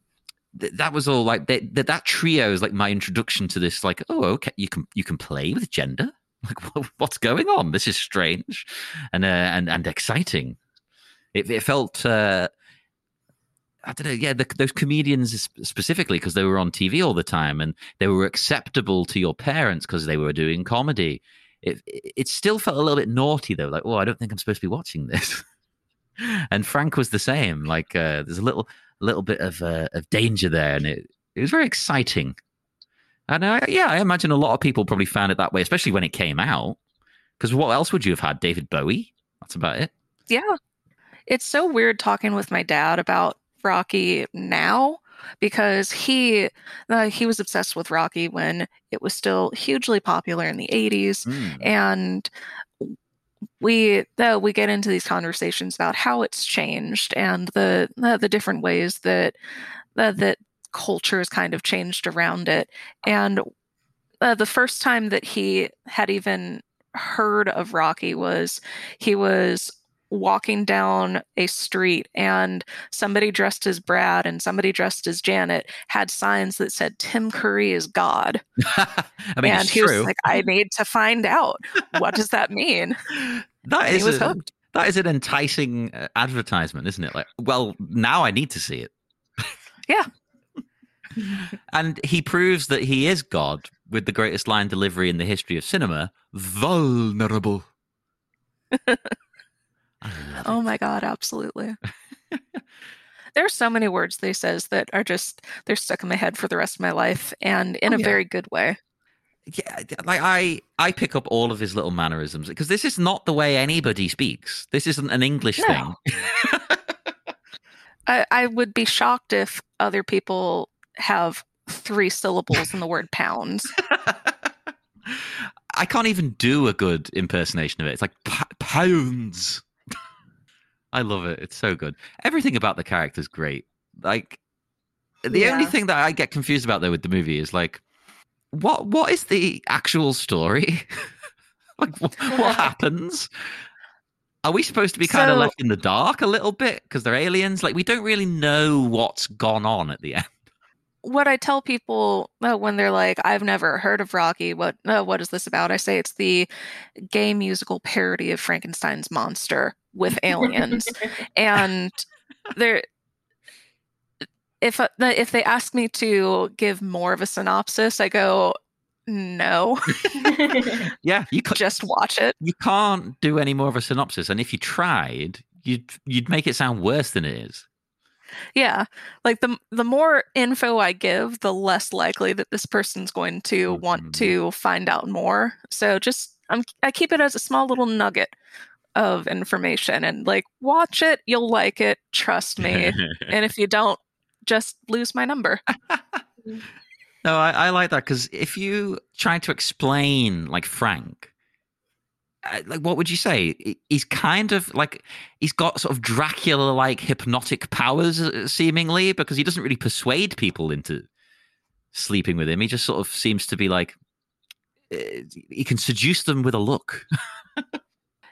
th- that was all like that. That trio is like my introduction to this. Like, oh, okay, you can you can play with gender. Like, wha- what's going on? This is strange, and uh, and and exciting. It, it felt. Uh, I don't know. Yeah, the, those comedians specifically because they were on TV all the time and they were acceptable to your parents because they were doing comedy. It, it it still felt a little bit naughty though. Like, oh, I don't think I'm supposed to be watching this. and Frank was the same. Like, uh, there's a little a little bit of uh, of danger there, and it it was very exciting. And I, yeah, I imagine a lot of people probably found it that way, especially when it came out. Because what else would you have had? David Bowie. That's about it. Yeah. It's so weird talking with my dad about Rocky now because he uh, he was obsessed with Rocky when it was still hugely popular in the 80s Mm. and we though we get into these conversations about how it's changed and the the, the different ways that that culture has kind of changed around it. And uh, the first time that he had even heard of Rocky was he was walking down a street and somebody dressed as Brad and somebody dressed as Janet had signs that said Tim Curry is God. I mean, and it's he true. was like, I need to find out. What does that mean? that is he was a- hooked. that is an enticing uh, advertisement, isn't it? Like, well, now I need to see it. Yeah. and he proves that he is God with the greatest line delivery in the history of cinema: "Vulnerable." I love Oh it. my god, absolutely. There's so many words they says that are just they're stuck in my head for the rest of my life and in Oh, a yeah. very good way. yeah, like I, I pick up all of his little mannerisms because this is not the way anybody speaks. This isn't an English No. thing. I, I would be shocked if other people have three syllables in the word pounds. I can't even do a good impersonation of it. It's like pounds. I love it. It's so good. Everything about the character's great. Like the only thing that I get confused about though with the movie is like what what is the actual story? like what, what happens? Are we supposed to be kind of left in the dark a little bit because they're aliens? Like we don't really know what's gone on at the end. What I tell people uh, when they're like, "I've never heard of Rocky. What? Uh, what is this about?" I say it's the gay musical parody of Frankenstein's monster with aliens. and there if uh, if they ask me to give more of a synopsis i go no Yeah, you could just watch it you can't do any more of a synopsis and if you tried you'd you'd make it sound worse than it is yeah like the the more info i give the less likely that this person's going to want mm-hmm. to find out more so just I'm, i keep it as a small little nugget of information and like watch it you'll like it trust me and if you don't just lose my number. No i, I like that because if you try to explain like frank like what would you say he's kind of like he's got sort of dracula like hypnotic powers uh, seemingly because he doesn't really persuade people into sleeping with him he just sort of seems to be like uh, he can seduce them with a look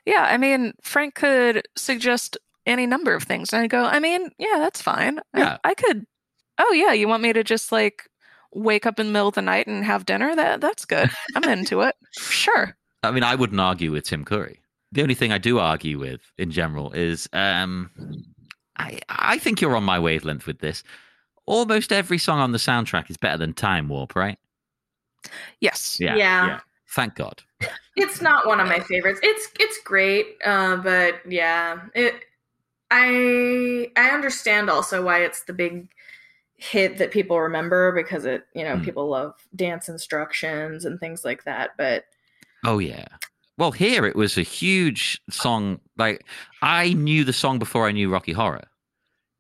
Yeah, I mean, Frank could suggest any number of things. And I go, I mean, yeah, that's fine. I- Yeah. I, could, oh, yeah, you want me to just like wake up in the middle of the night and have dinner? That That's good. I'm into it. Sure. I mean, I wouldn't argue with Tim Curry. The only thing I do argue with in general is um, I I think you're on my wavelength with this. Almost every song on the soundtrack is better than Time Warp, right? Yes. Yeah. Yeah. Thank God. it's not one of my favorites. It's it's great, uh, but yeah, it. I I understand also why it's the big hit that people remember because it you know Hmm. people love dance instructions and things like that. But Oh yeah. Well, here it was a huge song. Like I knew the song before I knew Rocky Horror.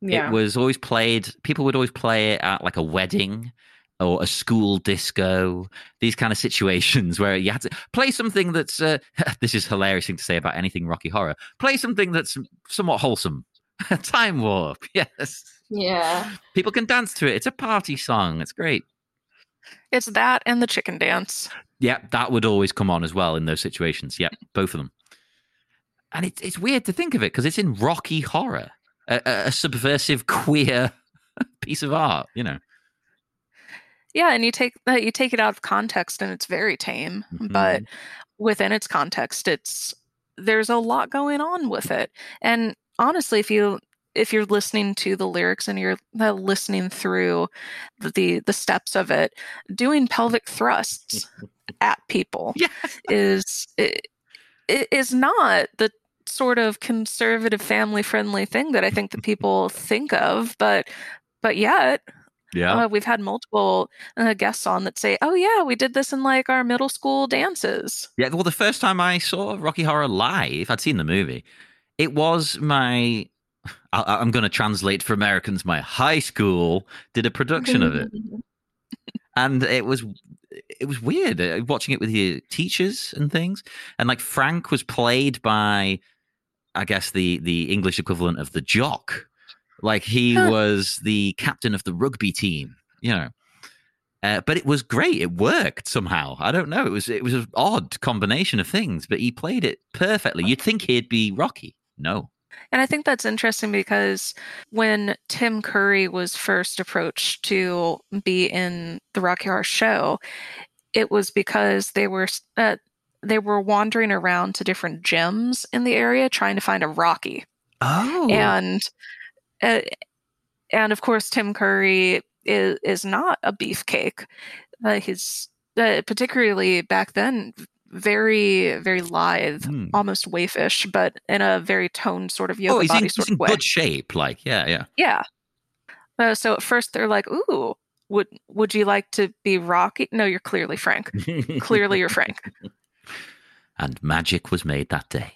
yeah, It was always played. People would always play it at like a wedding or a school disco. These kind of situations where you had to play something that's. Uh, this is hilarious thing to say about anything Rocky Horror. Play something that's somewhat wholesome. Time warp. Yes, yeah, people can dance to it. It's a party song. It's great. It's that and the chicken dance. Yeah, that would always come on as well in those situations. Yeah, both of them. And it's it's weird to think of it because it's in Rocky Horror, a, a, a subversive queer piece of art. You know. Yeah, and you take that you take it out of context and it's very tame, but mm-hmm. within its context it's there's a lot going on with it. And honestly, if you if you're listening to the lyrics and you're uh, listening through the, the steps of it, doing pelvic thrusts at people Yeah. is i- i- is not the sort of conservative family friendly thing that I think that people think of, but but yet Yeah. uh, we've had multiple uh, guests on that say, "Oh yeah, we did this in like our middle school dances." Yeah, well, the first time I saw Rocky Horror live, I'd seen the movie. It was my I, I'm going to translate for Americans. My high school did a production of it, and it was it was weird uh, watching it with your teachers and things. And like Frank was played by, I guess the the English equivalent of the jock. Like he was the captain of the rugby team, you know. Uh, but it was great. It worked somehow. I don't know. It was it was an odd combination of things, but he played it perfectly. You'd think he'd be Rocky. No. And I think that's interesting because when Tim Curry was first approached to be in the Rocky Horror Show, it was because they were uh, they were wandering around to different gyms in the area trying to find a Rocky. Oh. and uh, and of course Tim Curry is is not a beefcake. Uh, he's uh, particularly back then very very lithe, Hmm. almost waifish, but in a very toned sort of yoga oh, he's body in, sort he's in of way. good shape. Like, yeah, yeah. Yeah. Uh, so at first they're like, "Ooh, would would you like to be Rocky?" No, you're clearly Frank. clearly, you're Frank. and magic was made that day.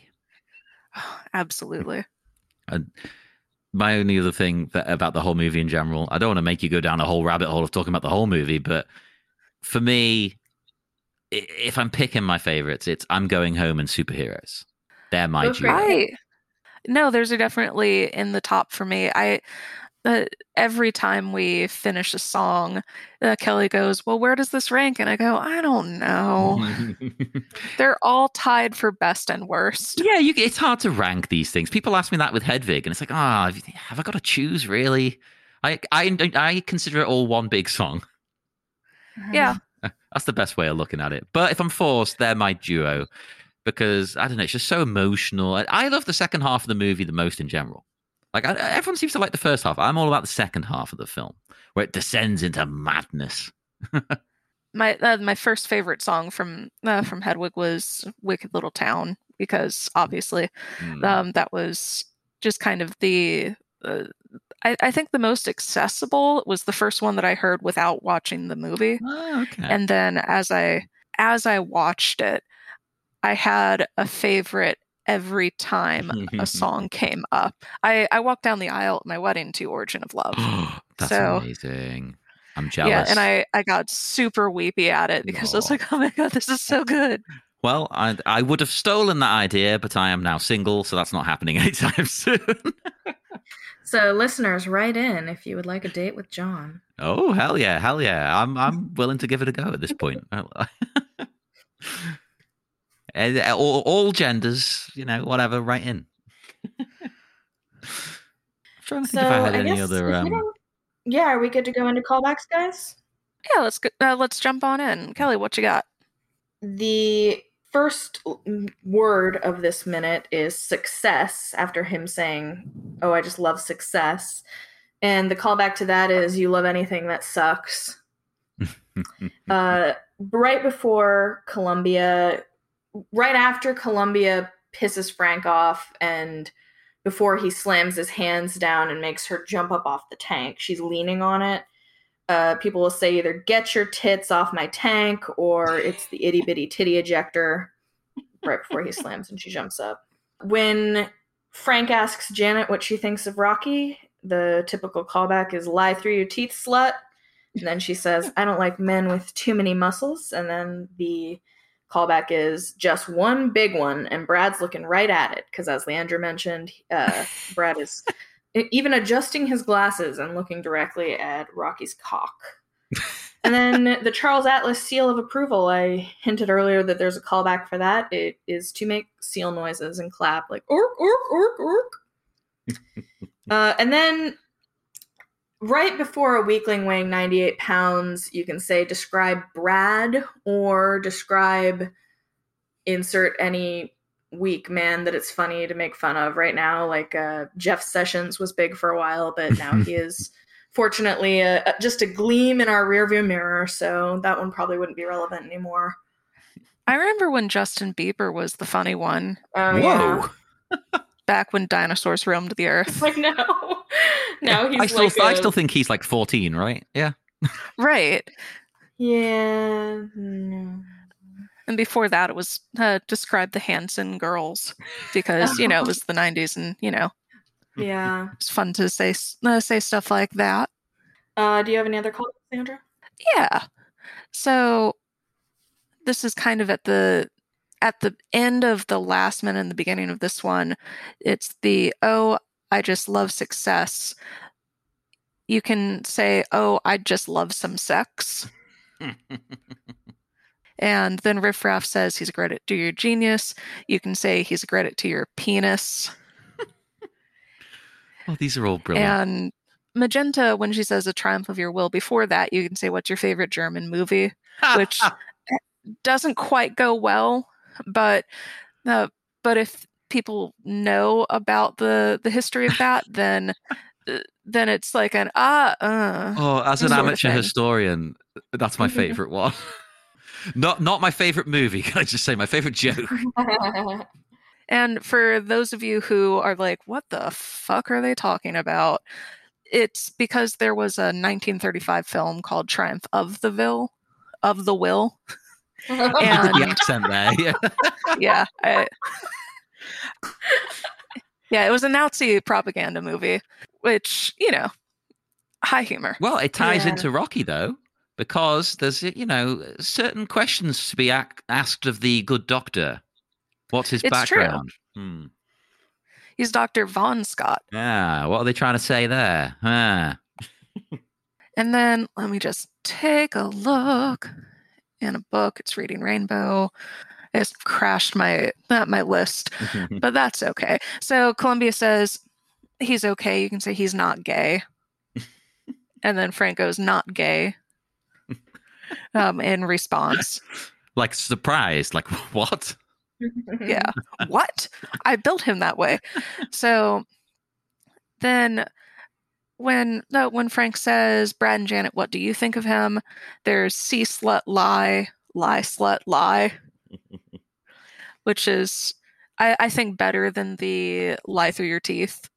Absolutely. And my only other thing that, about the whole movie in general, I don't want to make you go down a whole rabbit hole of talking about the whole movie, but for me, if I'm picking my favorites, it's I'm Going Home and Superheroes. They're my Those are duo. great. I no, those are definitely in the top for me. I uh, every time we finish a song, uh, Kelly goes, "Well, where does this rank?" And I go, "I don't know. They're all tied for best and worst." yeah, you, it's hard to rank these things. People ask me that with Hedwig, and it's like, ah, have I got to choose really? I, I I consider it all one big song. Yeah. That's the best way of looking at it. But if I'm forced, they're my duo because I don't know. It's just so emotional. I, I love the second half of the movie the most in general. Like I, everyone seems to like the first half. I'm all about the second half of the film where it descends into madness. My uh, my first favorite song from uh, from Hedwig was "Wicked Little Town" because obviously Mm. um, that was just kind of the uh, I, I think the most accessible was the first one that I heard without watching the movie. Oh, okay. and then as i as i watched it i had a favorite every time a song came up i i walked down the aisle at my wedding to origin of love That's So- amazing. I'm jealous. yeah and i i got super weepy at it because i was like oh my god this is so good Well, I I would have stolen that idea, but I am now single, so that's not happening anytime soon. So, listeners, write in if you would like a date with John. oh hell yeah, hell yeah! I'm I'm willing to give it a go at this point. Uh, all, all genders, you know, whatever. Write in. I'm trying to think So, if I had I any other. Um, yeah, are we good to go into callbacks, guys? yeah let's go uh, let's jump on in kelly what you got The first word of this minute is success after him saying, Oh, I just love success. And the callback to that is, You love anything that sucks. uh, right before Columbia, right after Columbia pisses Frank off, and before he slams his hands down and makes her jump up off the tank, she's leaning on it. Uh, people will say either "Get your tits off my tank" or "It's the itty bitty titty ejector." Right before he slams and she jumps up. When Frank asks Janet what she thinks of Rocky, the typical callback is "Lie through your teeth, slut." And then she says, I don't like men with too many muscles. And then the callback is just one big one. And Brad's looking right at it. Because as Leandra mentioned, uh, Brad is even adjusting his glasses and looking directly at Rocky's cock. and then the Charles Atlas seal of approval. I hinted earlier that there's a callback for that. It is to make seal noises and clap like ork, ork, ork, ork. uh, and then right before a weakling weighing 98 pounds, you can say describe Brad or describe insert any weak man that it's funny to make fun of right now. Like uh, Jeff Sessions was big for a while, but now he is fortunately a, a- just a gleam in our rearview mirror. So that one probably wouldn't be relevant anymore. i remember when justin bieber was the funny one Oh, yeah. Whoa! back when dinosaurs roamed the earth Like no, now he's I still like I a- still think he's like 14, right? Yeah. right yeah. Mm, no. And before that, it was uh, describe the Hanson girls because you know it was the '90s, and you know Yeah. It's fun to say uh, say stuff like that. Uh, do you have any other comments, Sandra? Yeah. So this is kind of at the at the end of the last minute and the beginning of this one. It's the oh, I just love success. You can say, oh, I just love some sex. And then Riff Raff says he's a credit to your genius. You can say he's a credit to your penis. oh, these are all brilliant. And Magenta, when she says a triumph of your will before that, you can say what's your favorite German movie, which doesn't quite go well, but uh, but if people know about the the history of that, then uh, then it's like an ah. Uh, oh, as an amateur historian, that's my favorite one. Not not my favorite movie. Can I just say my favorite joke? And for those of you who are like, what the fuck are they talking about? It's because there was a 1935 film called Triumph of the Will, of the Will. the accent there. Yeah. yeah, I, yeah, it was a Nazi propaganda movie, which you know, high humor. Well, it ties Yeah. into Rocky though, because there's you know certain questions to be ac- asked of the good doctor. What's his It's true. background? Hmm. He's Dr. Von Scott. Yeah, what are they trying to say there? Ah. And then let me just take a look in a book. It's Reading Rainbow. It's crashed my not my list, but that's okay. So Columbia says he's okay. You can say he's not gay. and then Franco's not gay. Um, in response. like surprised, like what? Yeah. what? I built him that way. So then when no when Frank says, Brad and Janet, what do you think of him? There's see slut lie, lie slut lie. which is I, I think better than the lie through your teeth.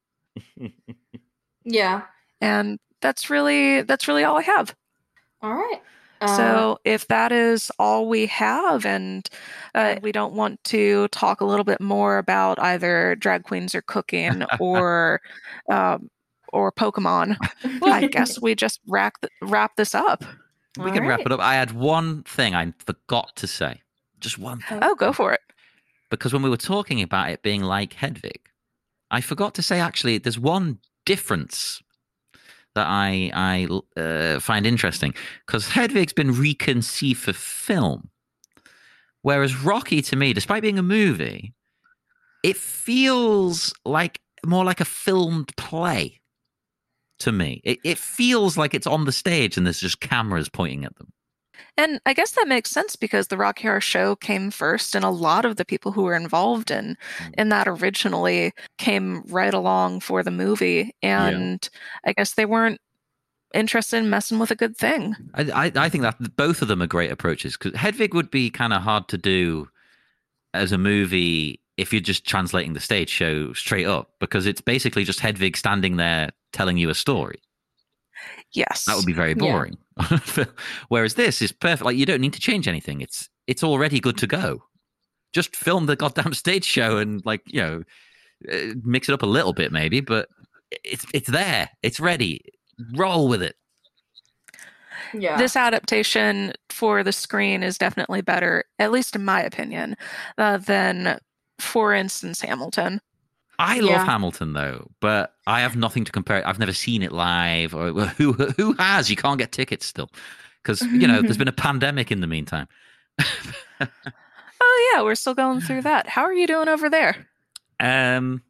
Yeah. And that's really that's really all I have. All right. Uh, So if that is all we have, and uh, we don't want to talk a little bit more about either drag queens or cooking or um, or Pokemon, I guess we just wrap th- wrap this up. we can all wrap it up. I had one thing I forgot to say. Just one thing. Oh, go for it. Because when we were talking about it being like Hedwig, I forgot to say actually there's one difference that I I uh, find interesting because Hedwig's been reconceived for film, whereas Rocky to me, despite being a movie, it feels like more like a filmed play to me. It, it feels like it's on the stage and there's just cameras pointing at them. And I guess that makes sense because the Rocky Horror Show came first, and a lot of the people who were involved in mm. in that originally came right along for the movie, and I guess they weren't interested in messing with a good thing. I, I, I think that both of them are great approaches because Hedwig would be kind of hard to do as a movie if you're just translating the stage show straight up because it's basically just Hedwig standing there telling you a story. Yes, That would be very Yeah. boring. Whereas this is perfect. Like you don't need to change anything. It's it's already good to go. Just film the goddamn stage show and like you know uh, mix it up a little bit maybe, but it's it's there. It's ready. Roll with it. yeah. this adaptation for the screen is definitely better, at least in my opinion, uh, than, for instance, Hamilton. I Yeah. love Hamilton though, but I have nothing to compare. it. I've never seen it live, or well, who who has? You can't get tickets still because you know there's been a pandemic in the meantime. Oh yeah, we're still going through that. How are you doing over there? Um,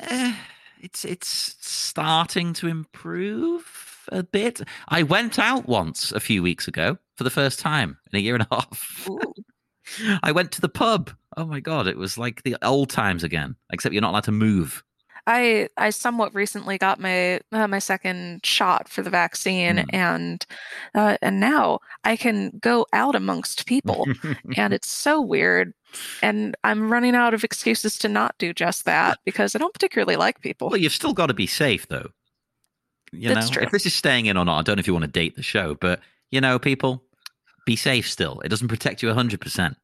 eh, it's it's starting to improve a bit. I went out once a few weeks ago for the first time in a year and a half. I went to the pub. Oh my god, it was like the old times again. Except you're not allowed to move. I I somewhat recently got my uh, my second shot for the vaccine, Mm. and uh, and now I can go out amongst people, and it's so weird. And I'm running out of excuses to not do just that because I don't particularly like people. Well, you've still got to be safe, though. You That's know, true. if this is staying in or not, I don't know if you want to date the show, but you know, people, be safe. Still, it doesn't protect you hundred percent.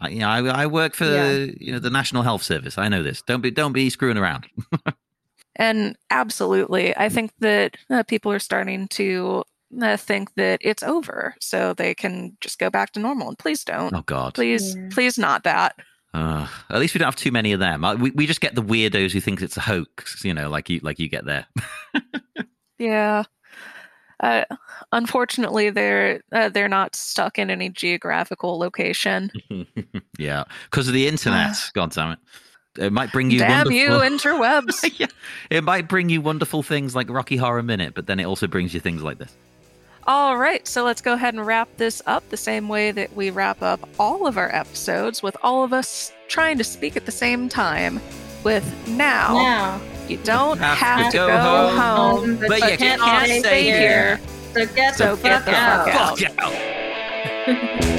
I, You know, I, I work for Yeah. you know the National Health Service. I know this. Don't be don't be screwing around. And absolutely, I think that uh, people are starting to uh, think that it's over, so they can just go back to normal. And please don't. Oh God. Please, Yeah. please not that. Uh, at least we don't have too many of them. Uh, We, we just get the weirdos who think it's a hoax, you know, like you like you get there. Yeah. Uh, unfortunately, they're uh, they're not stuck in any geographical location. yeah, because of the internet. God damn it! It might bring you. Damn you, interwebs! yeah, it might bring you wonderful things like Rocky Horror Minute, but then it also brings you things like this. All right, so let's go ahead and wrap this up the same way that we wrap up all of our episodes, with all of us trying to speak at the same time. With now, Now, you don't Have have, to to go go, home, home, but you can't stay here. So get So the get fuck the out. fuck out. Fuck out.